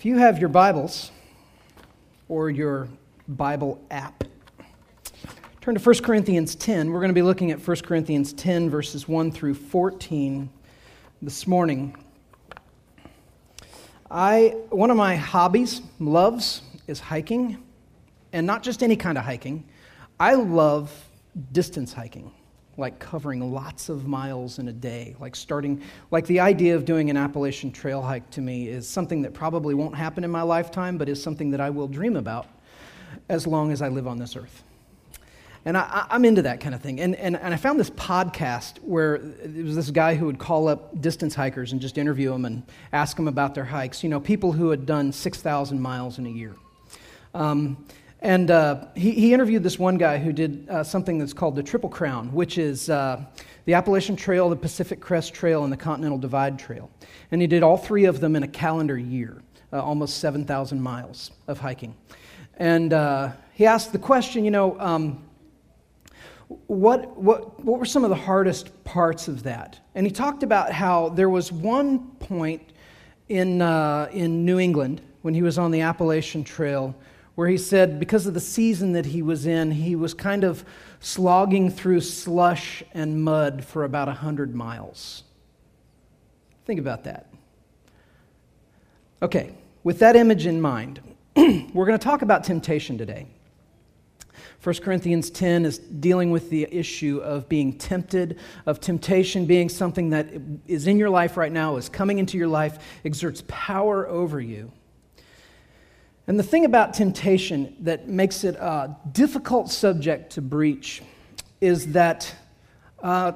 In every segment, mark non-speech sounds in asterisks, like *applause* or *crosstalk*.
If you have your Bibles or your Bible app, turn to 1 Corinthians 10. We're going to be looking at 1 Corinthians 10, verses 1 through 14 this morning. I, one of my hobbies, loves, is hiking, and not just any kind of hiking. I love distance hiking like covering lots of miles in a day, like starting, like the idea of doing an Appalachian trail hike to me is something that probably won't happen in my lifetime, but is something that I will dream about as long as I live on this earth. And I, am into that kind of thing. And, and, and I found this podcast where it was this guy who would call up distance hikers and just interview them and ask them about their hikes. You know, people who had done 6,000 miles in a year. Um, and uh, he, he, interviewed this one guy who did uh, something that's called the Triple Crown, which is uh, the Appalachian Trail, the Pacific Crest Trail, and the Continental Divide Trail. And he did all three of them in a calendar year, uh, almost 7,000 miles of hiking. And uh, he asked the question, you know, um, what, what, what were some of the hardest parts of that? And he talked about how there was one point in, uh, in New England when he was on the Appalachian Trail where he said because of the season that he was in, he was kind of slogging through slush and mud for about 100 miles. Think about that. Okay, with that image in mind, *clears throat* we're going to talk about temptation today. 1 Corinthians 10 is dealing with the issue of being tempted, of temptation being something that is in your life right now, is coming into your life, exerts power over you. And the thing about temptation that makes it a difficult subject to breach is that uh,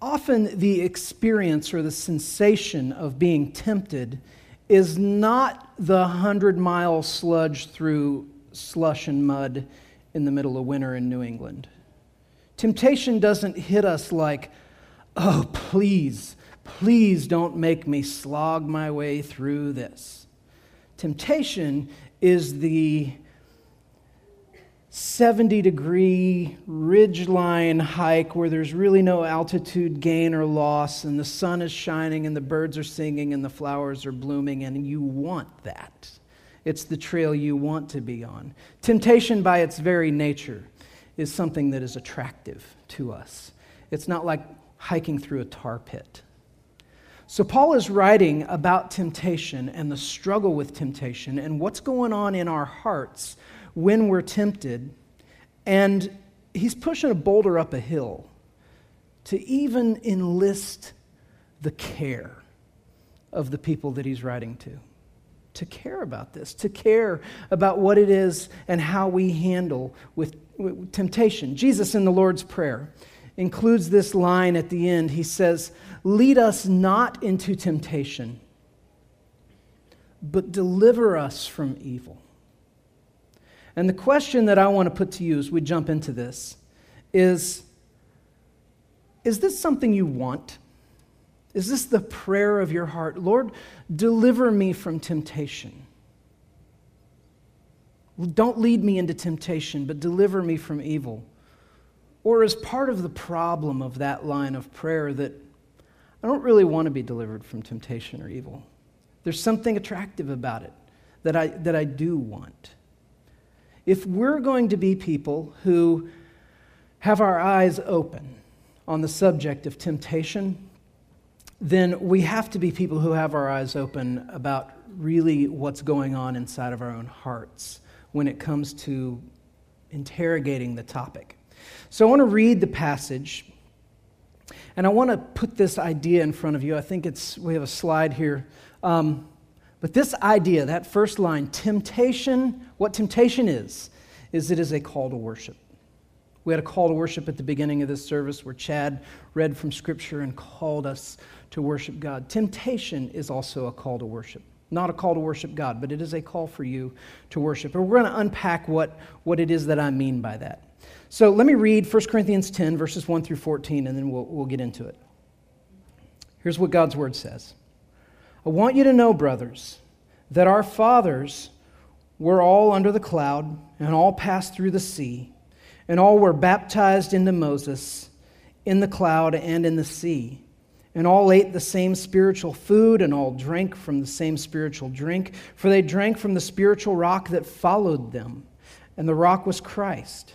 often the experience or the sensation of being tempted is not the hundred mile sludge through slush and mud in the middle of winter in New England. Temptation doesn't hit us like, oh, please, please don't make me slog my way through this. Temptation is the 70 degree ridgeline hike where there's really no altitude gain or loss, and the sun is shining, and the birds are singing, and the flowers are blooming, and you want that. It's the trail you want to be on. Temptation, by its very nature, is something that is attractive to us. It's not like hiking through a tar pit. So, Paul is writing about temptation and the struggle with temptation and what's going on in our hearts when we're tempted. And he's pushing a boulder up a hill to even enlist the care of the people that he's writing to. To care about this, to care about what it is and how we handle with, with temptation. Jesus in the Lord's Prayer includes this line at the end. He says, Lead us not into temptation, but deliver us from evil. And the question that I want to put to you as we jump into this is Is this something you want? Is this the prayer of your heart? Lord, deliver me from temptation. Don't lead me into temptation, but deliver me from evil. Or as part of the problem of that line of prayer that I don't really want to be delivered from temptation or evil. There's something attractive about it that I, that I do want. If we're going to be people who have our eyes open on the subject of temptation, then we have to be people who have our eyes open about really what's going on inside of our own hearts when it comes to interrogating the topic. So I want to read the passage, and I want to put this idea in front of you. I think it's, we have a slide here. Um, but this idea, that first line, temptation, what temptation is, is it is a call to worship. We had a call to worship at the beginning of this service where Chad read from Scripture and called us to worship God. Temptation is also a call to worship. Not a call to worship God, but it is a call for you to worship. And we're going to unpack what, what it is that I mean by that. So let me read 1 Corinthians 10, verses 1 through 14, and then we'll, we'll get into it. Here's what God's word says I want you to know, brothers, that our fathers were all under the cloud and all passed through the sea, and all were baptized into Moses in the cloud and in the sea, And all ate the same spiritual food, and all drank from the same spiritual drink, for they drank from the spiritual rock that followed them, and the rock was Christ.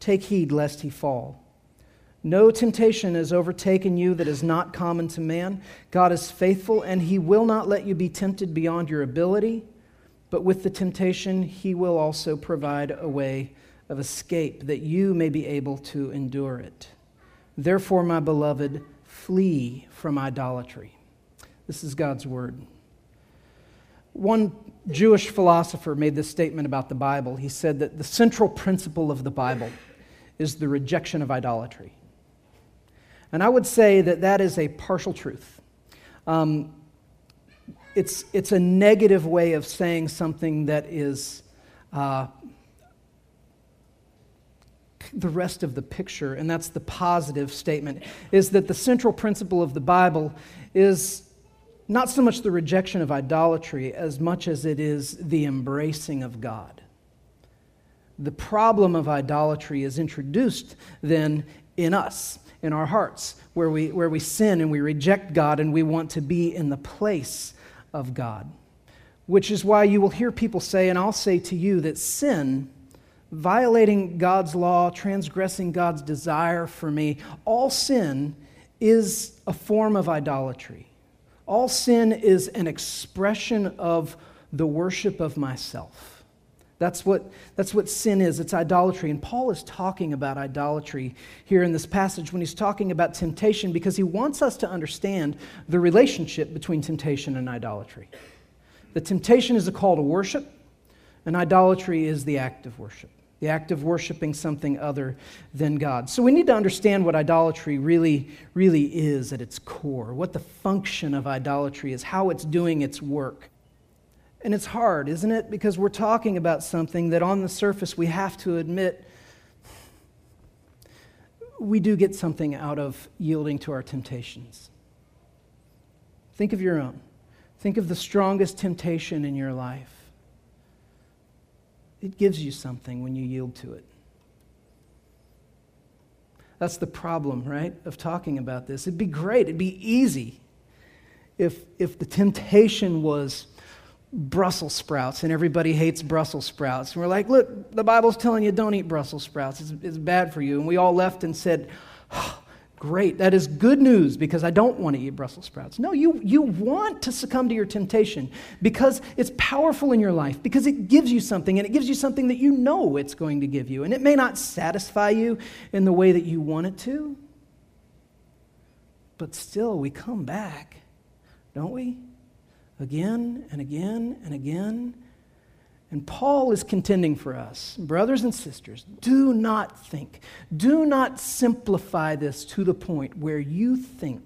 take heed lest he fall. No temptation has overtaken you that is not common to man. God is faithful, and he will not let you be tempted beyond your ability, but with the temptation, he will also provide a way of escape that you may be able to endure it. Therefore, my beloved, flee from idolatry. This is God's word. One Jewish philosopher made this statement about the Bible. He said that the central principle of the Bible is the rejection of idolatry. And I would say that that is a partial truth. Um, it's, it's a negative way of saying something that is uh, the rest of the picture, and that's the positive statement, is that the central principle of the Bible is not so much the rejection of idolatry as much as it is the embracing of God. The problem of idolatry is introduced then in us, in our hearts, where we, where we sin and we reject God and we want to be in the place of God. Which is why you will hear people say, and I'll say to you, that sin, violating God's law, transgressing God's desire for me, all sin is a form of idolatry. All sin is an expression of the worship of myself. That's what, that's what sin is. It's idolatry. And Paul is talking about idolatry here in this passage when he's talking about temptation because he wants us to understand the relationship between temptation and idolatry. The temptation is a call to worship, and idolatry is the act of worship the act of worshiping something other than God. So we need to understand what idolatry really, really is at its core, what the function of idolatry is, how it's doing its work. And it's hard, isn't it? Because we're talking about something that on the surface we have to admit we do get something out of yielding to our temptations. Think of your own. Think of the strongest temptation in your life it gives you something when you yield to it. That's the problem, right, of talking about this. It'd be great, it'd be easy if, if the temptation was Brussels sprouts and everybody hates Brussels sprouts. And we're like, look, the Bible's telling you don't eat Brussels sprouts, it's, it's bad for you. And we all left and said, oh, Great. That is good news because I don't want to eat Brussels sprouts. No, you, you want to succumb to your temptation because it's powerful in your life, because it gives you something, and it gives you something that you know it's going to give you. And it may not satisfy you in the way that you want it to, but still, we come back, don't we? Again and again and again and Paul is contending for us, brothers and sisters, do not think, do not simplify this to the point where you think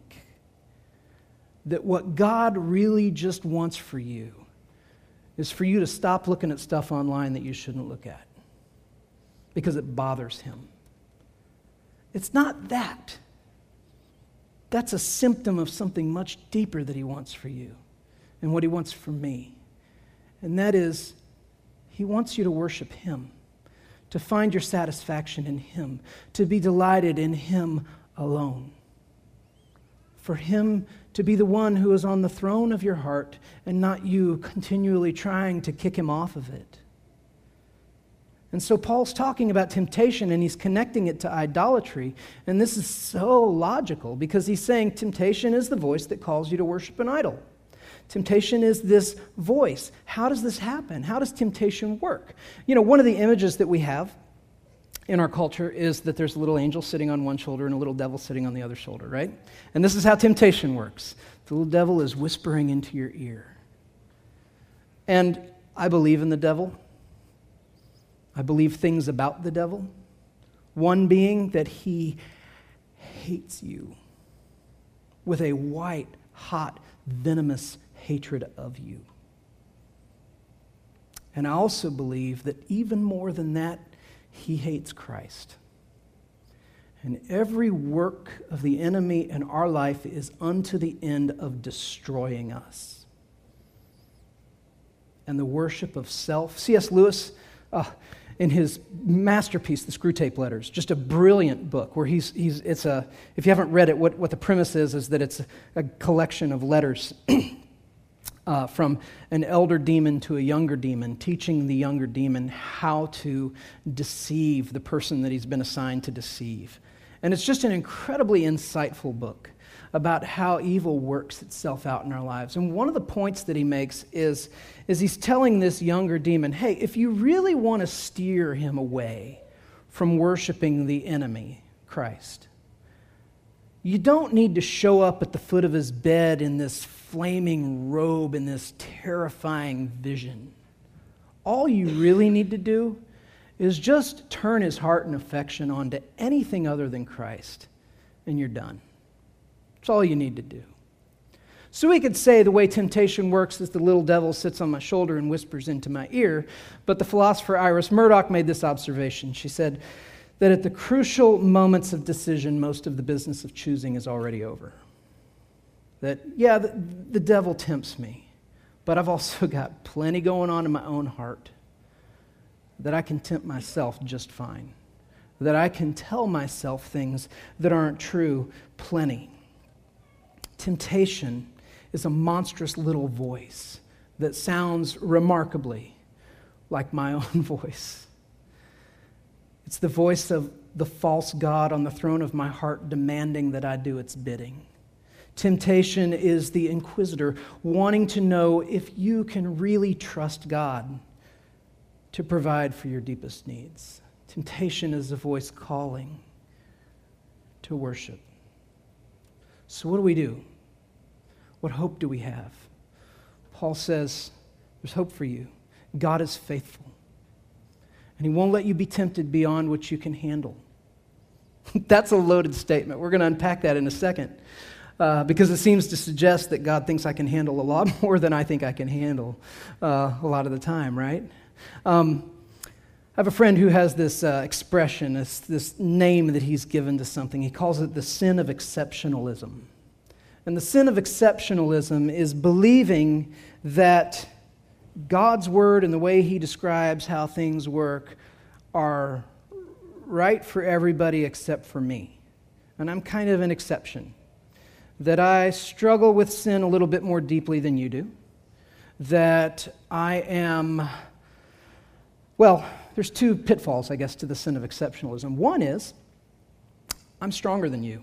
that what God really just wants for you is for you to stop looking at stuff online that you shouldn't look at because it bothers him. It's not that. That's a symptom of something much deeper that he wants for you and what he wants for me. And that is he wants you to worship Him, to find your satisfaction in Him, to be delighted in Him alone. For Him to be the one who is on the throne of your heart and not you continually trying to kick Him off of it. And so Paul's talking about temptation and he's connecting it to idolatry. And this is so logical because he's saying temptation is the voice that calls you to worship an idol. Temptation is this voice. How does this happen? How does temptation work? You know, one of the images that we have in our culture is that there's a little angel sitting on one shoulder and a little devil sitting on the other shoulder, right? And this is how temptation works the little devil is whispering into your ear. And I believe in the devil. I believe things about the devil. One being that he hates you with a white, hot, venomous hatred of you. And I also believe that even more than that, he hates Christ. And every work of the enemy in our life is unto the end of destroying us. And the worship of self. C.S. Lewis, uh, in his masterpiece, The Screwtape Letters, just a brilliant book where he's, he's it's a, if you haven't read it, what, what the premise is, is that it's a collection of letters *clears throat* uh, from an elder demon to a younger demon, teaching the younger demon how to deceive the person that he's been assigned to deceive. And it's just an incredibly insightful book about how evil works itself out in our lives. And one of the points that he makes is, is he's telling this younger demon, hey, if you really want to steer him away from worshiping the enemy, Christ, you don't need to show up at the foot of his bed in this flaming robe, in this terrifying vision. All you really need to do is just turn his heart and affection onto anything other than Christ, and you're done. That's all you need to do. So we could say the way temptation works is the little devil sits on my shoulder and whispers into my ear, but the philosopher Iris Murdoch made this observation. She said, that at the crucial moments of decision, most of the business of choosing is already over. That, yeah, the, the devil tempts me, but I've also *laughs* got plenty going on in my own heart that I can tempt myself just fine, that I can tell myself things that aren't true plenty. Temptation is a monstrous little voice that sounds remarkably like my *laughs* own voice. It's the voice of the false God on the throne of my heart demanding that I do its bidding. Temptation is the inquisitor wanting to know if you can really trust God to provide for your deepest needs. Temptation is a voice calling to worship. So, what do we do? What hope do we have? Paul says, There's hope for you. God is faithful and He won't let you be tempted beyond what you can handle. *laughs* That's a loaded statement. We're going to unpack that in a second uh, because it seems to suggest that God thinks I can handle a lot *laughs* more than I think I can handle uh, a lot of the time, right? Um, I have a friend who has this uh, expression, this, this name that he's given to something. He calls it the sin of exceptionalism. And the sin of exceptionalism is believing that God's word and the way he describes how things work are right for everybody except for me. And I'm kind of an exception. That I struggle with sin a little bit more deeply than you do. That I am, well, there's two pitfalls, I guess, to the sin of exceptionalism. One is, I'm stronger than you.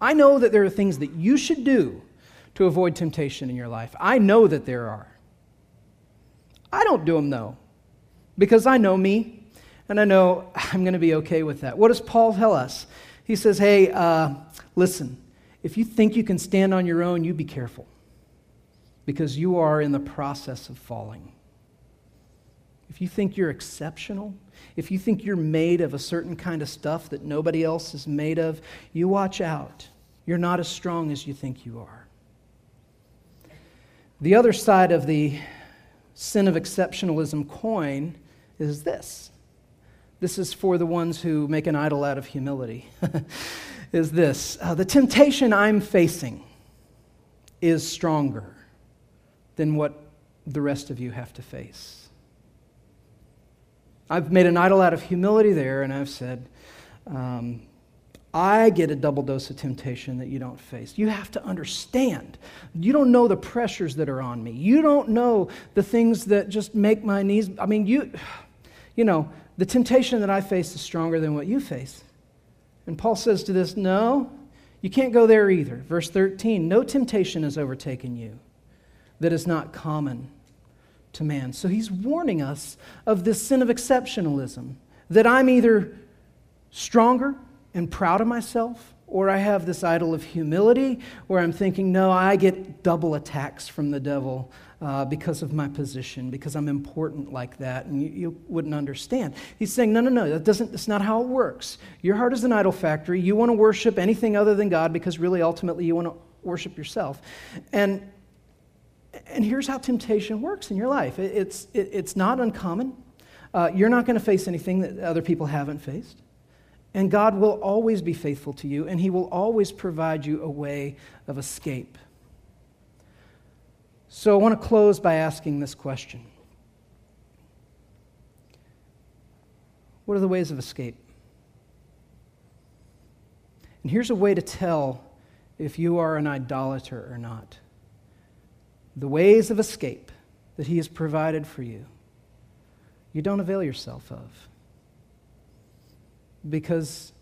I know that there are things that you should do to avoid temptation in your life. I know that there are. I don't do them though, because I know me and I know I'm going to be okay with that. What does Paul tell us? He says, Hey, uh, listen, if you think you can stand on your own, you be careful because you are in the process of falling. If you think you're exceptional, if you think you're made of a certain kind of stuff that nobody else is made of, you watch out. You're not as strong as you think you are. The other side of the sin of exceptionalism coin is this. This is for the ones who make an idol out of humility. *laughs* is this uh, the temptation I'm facing is stronger than what the rest of you have to face. I've made an idol out of humility there, and I've said, um, I get a double dose of temptation that you don't face. You have to understand. You don't know the pressures that are on me. You don't know the things that just make my knees. I mean, you, you know, the temptation that I face is stronger than what you face. And Paul says to this, no, you can't go there either. Verse 13 no temptation has overtaken you that is not common to man. So he's warning us of this sin of exceptionalism that I'm either stronger and proud of myself, or I have this idol of humility where I'm thinking, no, I get double attacks from the devil uh, because of my position, because I'm important like that, and you, you, wouldn't understand. He's saying, no, no, no, that doesn't, that's not how it works. Your heart is an idol factory. You want to worship anything other than God because really, ultimately, you want to worship yourself. And, and here's how temptation works in your life it, it's, it, it's not uncommon. Uh, you're not going to face anything that other people haven't faced. And God will always be faithful to you, and He will always provide you a way of escape. So I want to close by asking this question What are the ways of escape? And here's a way to tell if you are an idolater or not. The ways of escape that He has provided for you, you don't avail yourself of because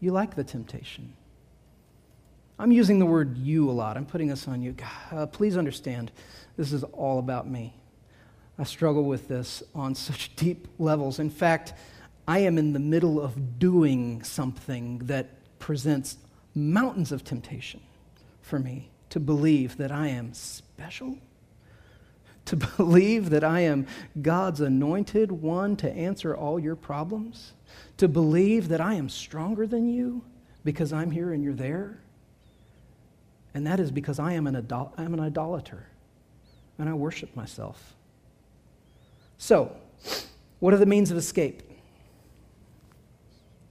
you like the temptation. I'm using the word you a lot. I'm putting this on you. Uh, please understand, this is all about me. I struggle with this on *laughs* such deep levels. In fact, I am in the middle of doing something that presents mountains of temptation for me to believe that I am special, to *laughs* believe that I am God's anointed one to answer all your problems, to believe that I am stronger than you because I'm here and you're there and that is because I am an, idol- I'm an idolater and I worship myself. So, what are the means of escape?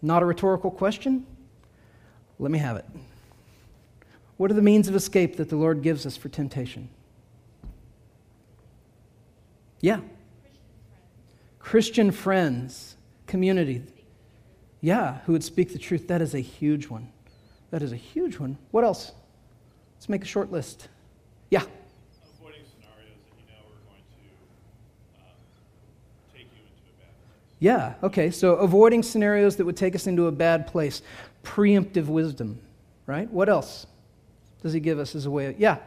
Not a rhetorical question? Let me have it. What are the means of escape that the Lord gives us for temptation? Yeah. Christian friends, community. Yeah, who would speak the truth. That is a huge one. That is a huge one. What else? Let's make a short list. Yeah. Avoiding scenarios that you know are going to uh, take you into a bad place. Yeah, okay. So avoiding scenarios that would take us into a bad place. Preemptive wisdom, right? What else does he give us as a way of. Yeah.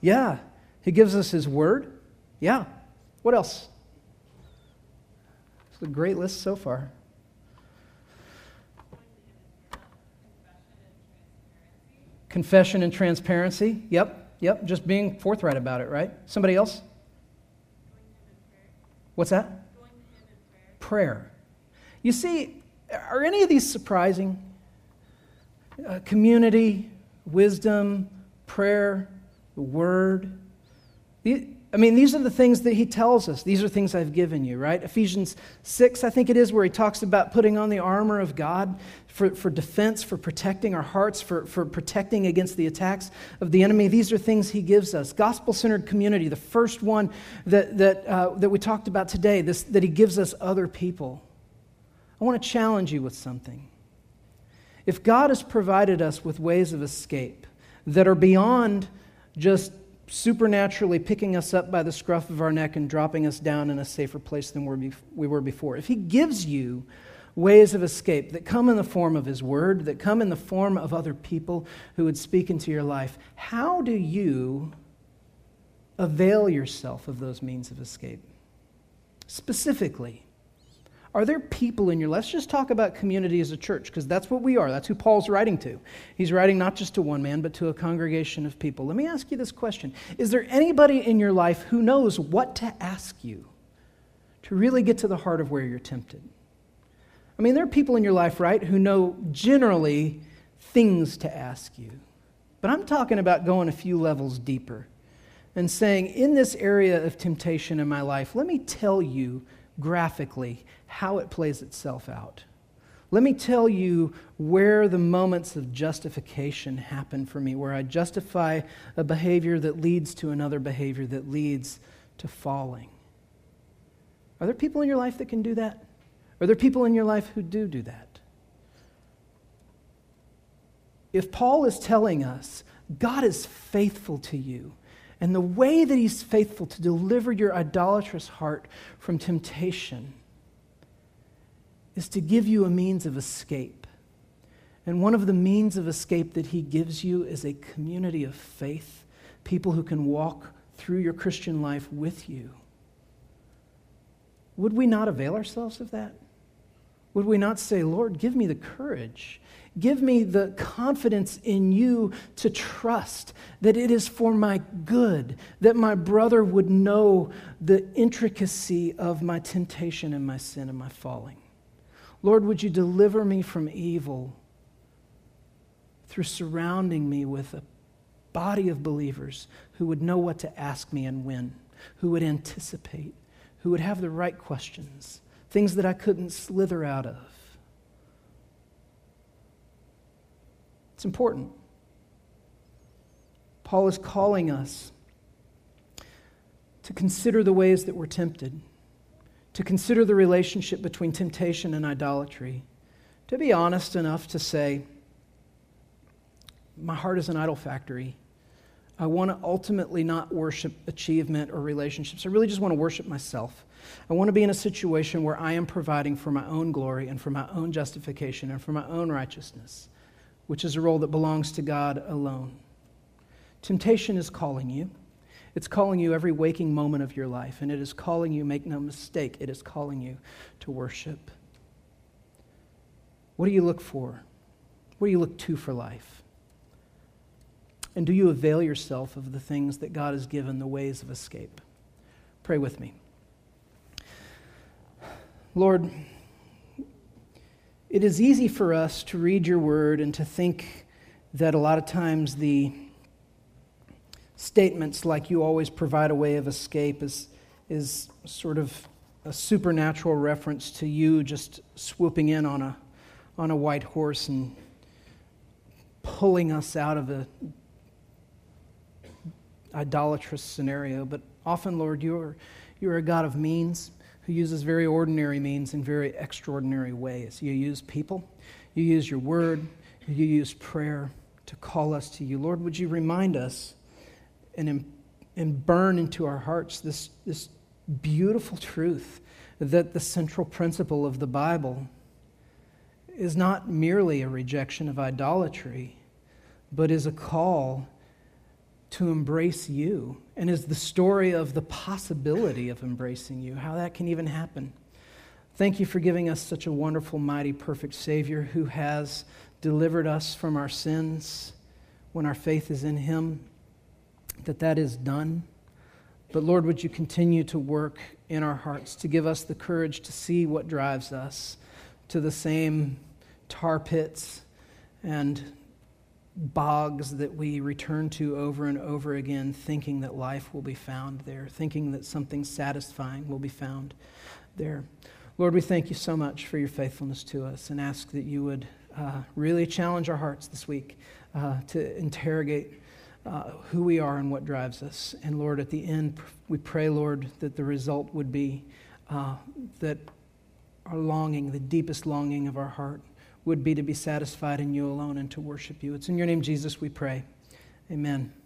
Yeah. He gives us his word. Yeah. What else? It's a great list so far. Confession and transparency. Yep, yep. Just being forthright about it, right? Somebody else? What's that? Prayer. You see, are any of these surprising? Uh, community, wisdom, prayer, the word. I mean, these are the things that he tells us. These are things I've given you, right? Ephesians 6, I think it is, where he talks about putting on the armor of God for, for defense, for protecting our hearts, for, for protecting against the attacks of the enemy. These are things he gives us. Gospel centered community, the first one that, that, uh, that we talked about today, this, that he gives us other people. I want to challenge you with something. If God has provided us with ways of escape that are beyond just supernaturally picking us up by the scruff of our neck and dropping us down in a safer place than we were before. If He gives you ways of escape that come in the form of His Word, that come in the form of other people who would speak into your life, how do you avail yourself of those means of escape? Specifically, are there people in your life? Let's just talk about community as a church, because that's what we are. That's who Paul's writing to. He's writing not just to one man, but to a congregation of people. Let me ask you this question Is there anybody in your life who knows what to ask you to really get to the heart of where you're tempted? I mean, there are people in your life, right, who know generally things to ask you. But I'm talking about going a few levels deeper and saying, in this area of temptation in my life, let me tell you graphically how it plays itself out. Let me tell you where the moments of justification happen for me, where I justify a behavior that leads to another behavior that leads to falling. Are there people in your life that can do that? Are there people in your life who do do that? If Paul is telling us God is faithful to you, and the way that he's faithful to deliver your idolatrous heart from temptation is to give you a means of escape. And one of the means of escape that he gives you is a community of faith, people who can walk through your Christian life with you. Would we not avail ourselves of that? Would we not say, Lord, give me the courage, give me the confidence in you to trust that it is for my good, that my brother would know the intricacy of my temptation and my sin and my falling? Lord, would you deliver me from evil through surrounding me with a body of believers who would know what to ask me and when, who would anticipate, who would have the right questions, things that I couldn't slither out of. It's important. Paul is calling us to consider the ways that we're tempted, to consider the relationship between temptation and idolatry, to be honest enough to say, My heart is an idol factory. I want to ultimately not worship achievement or relationships. I really just want to worship myself. I want to be in a situation where I am providing for my own glory and for my own justification and for my own righteousness, which is a role that belongs to God alone. Temptation is calling you. It's calling you every waking moment of your life, and it is calling you, make no mistake, it is calling you to worship. What do you look for? What do you look to for life? And do you avail yourself of the things that God has given, the ways of escape? Pray with me. Lord, it is easy for us to read your word and to think that a lot of times the statements like you always provide a way of escape is, is sort of a supernatural reference to you just swooping in on a, on a white horse and pulling us out of a idolatrous scenario, but often, Lord, you're, you're a God of means who uses very ordinary means in very extraordinary ways. You use people, you use your word, you use prayer to call us to you. Lord, would you remind us and, and burn into our hearts this, this beautiful truth that the central principle of the Bible is not merely a rejection of idolatry, but is a call to embrace you and is the story of the possibility of embracing you, how that can even happen. Thank you for giving us such a wonderful, mighty, perfect Savior who has delivered us from our sins when our faith is in Him, that that is done. But Lord, would you continue to work in our hearts to give us the courage to see what drives us to the same tar pits and bogs that we return to over and over again, thinking that life will be found there, thinking that something satisfying will be found there. Lord, we thank you so much for your faithfulness to us and ask that you would uh, really challenge our hearts this week uh, to interrogate uh, who we are and what drives us. And Lord, at the end, we pray, Lord, that the result would be uh, that our longing, the deepest longing of our heart, would be to be satisfied in you alone and to worship you. It's in your name, Jesus, we pray. Amen.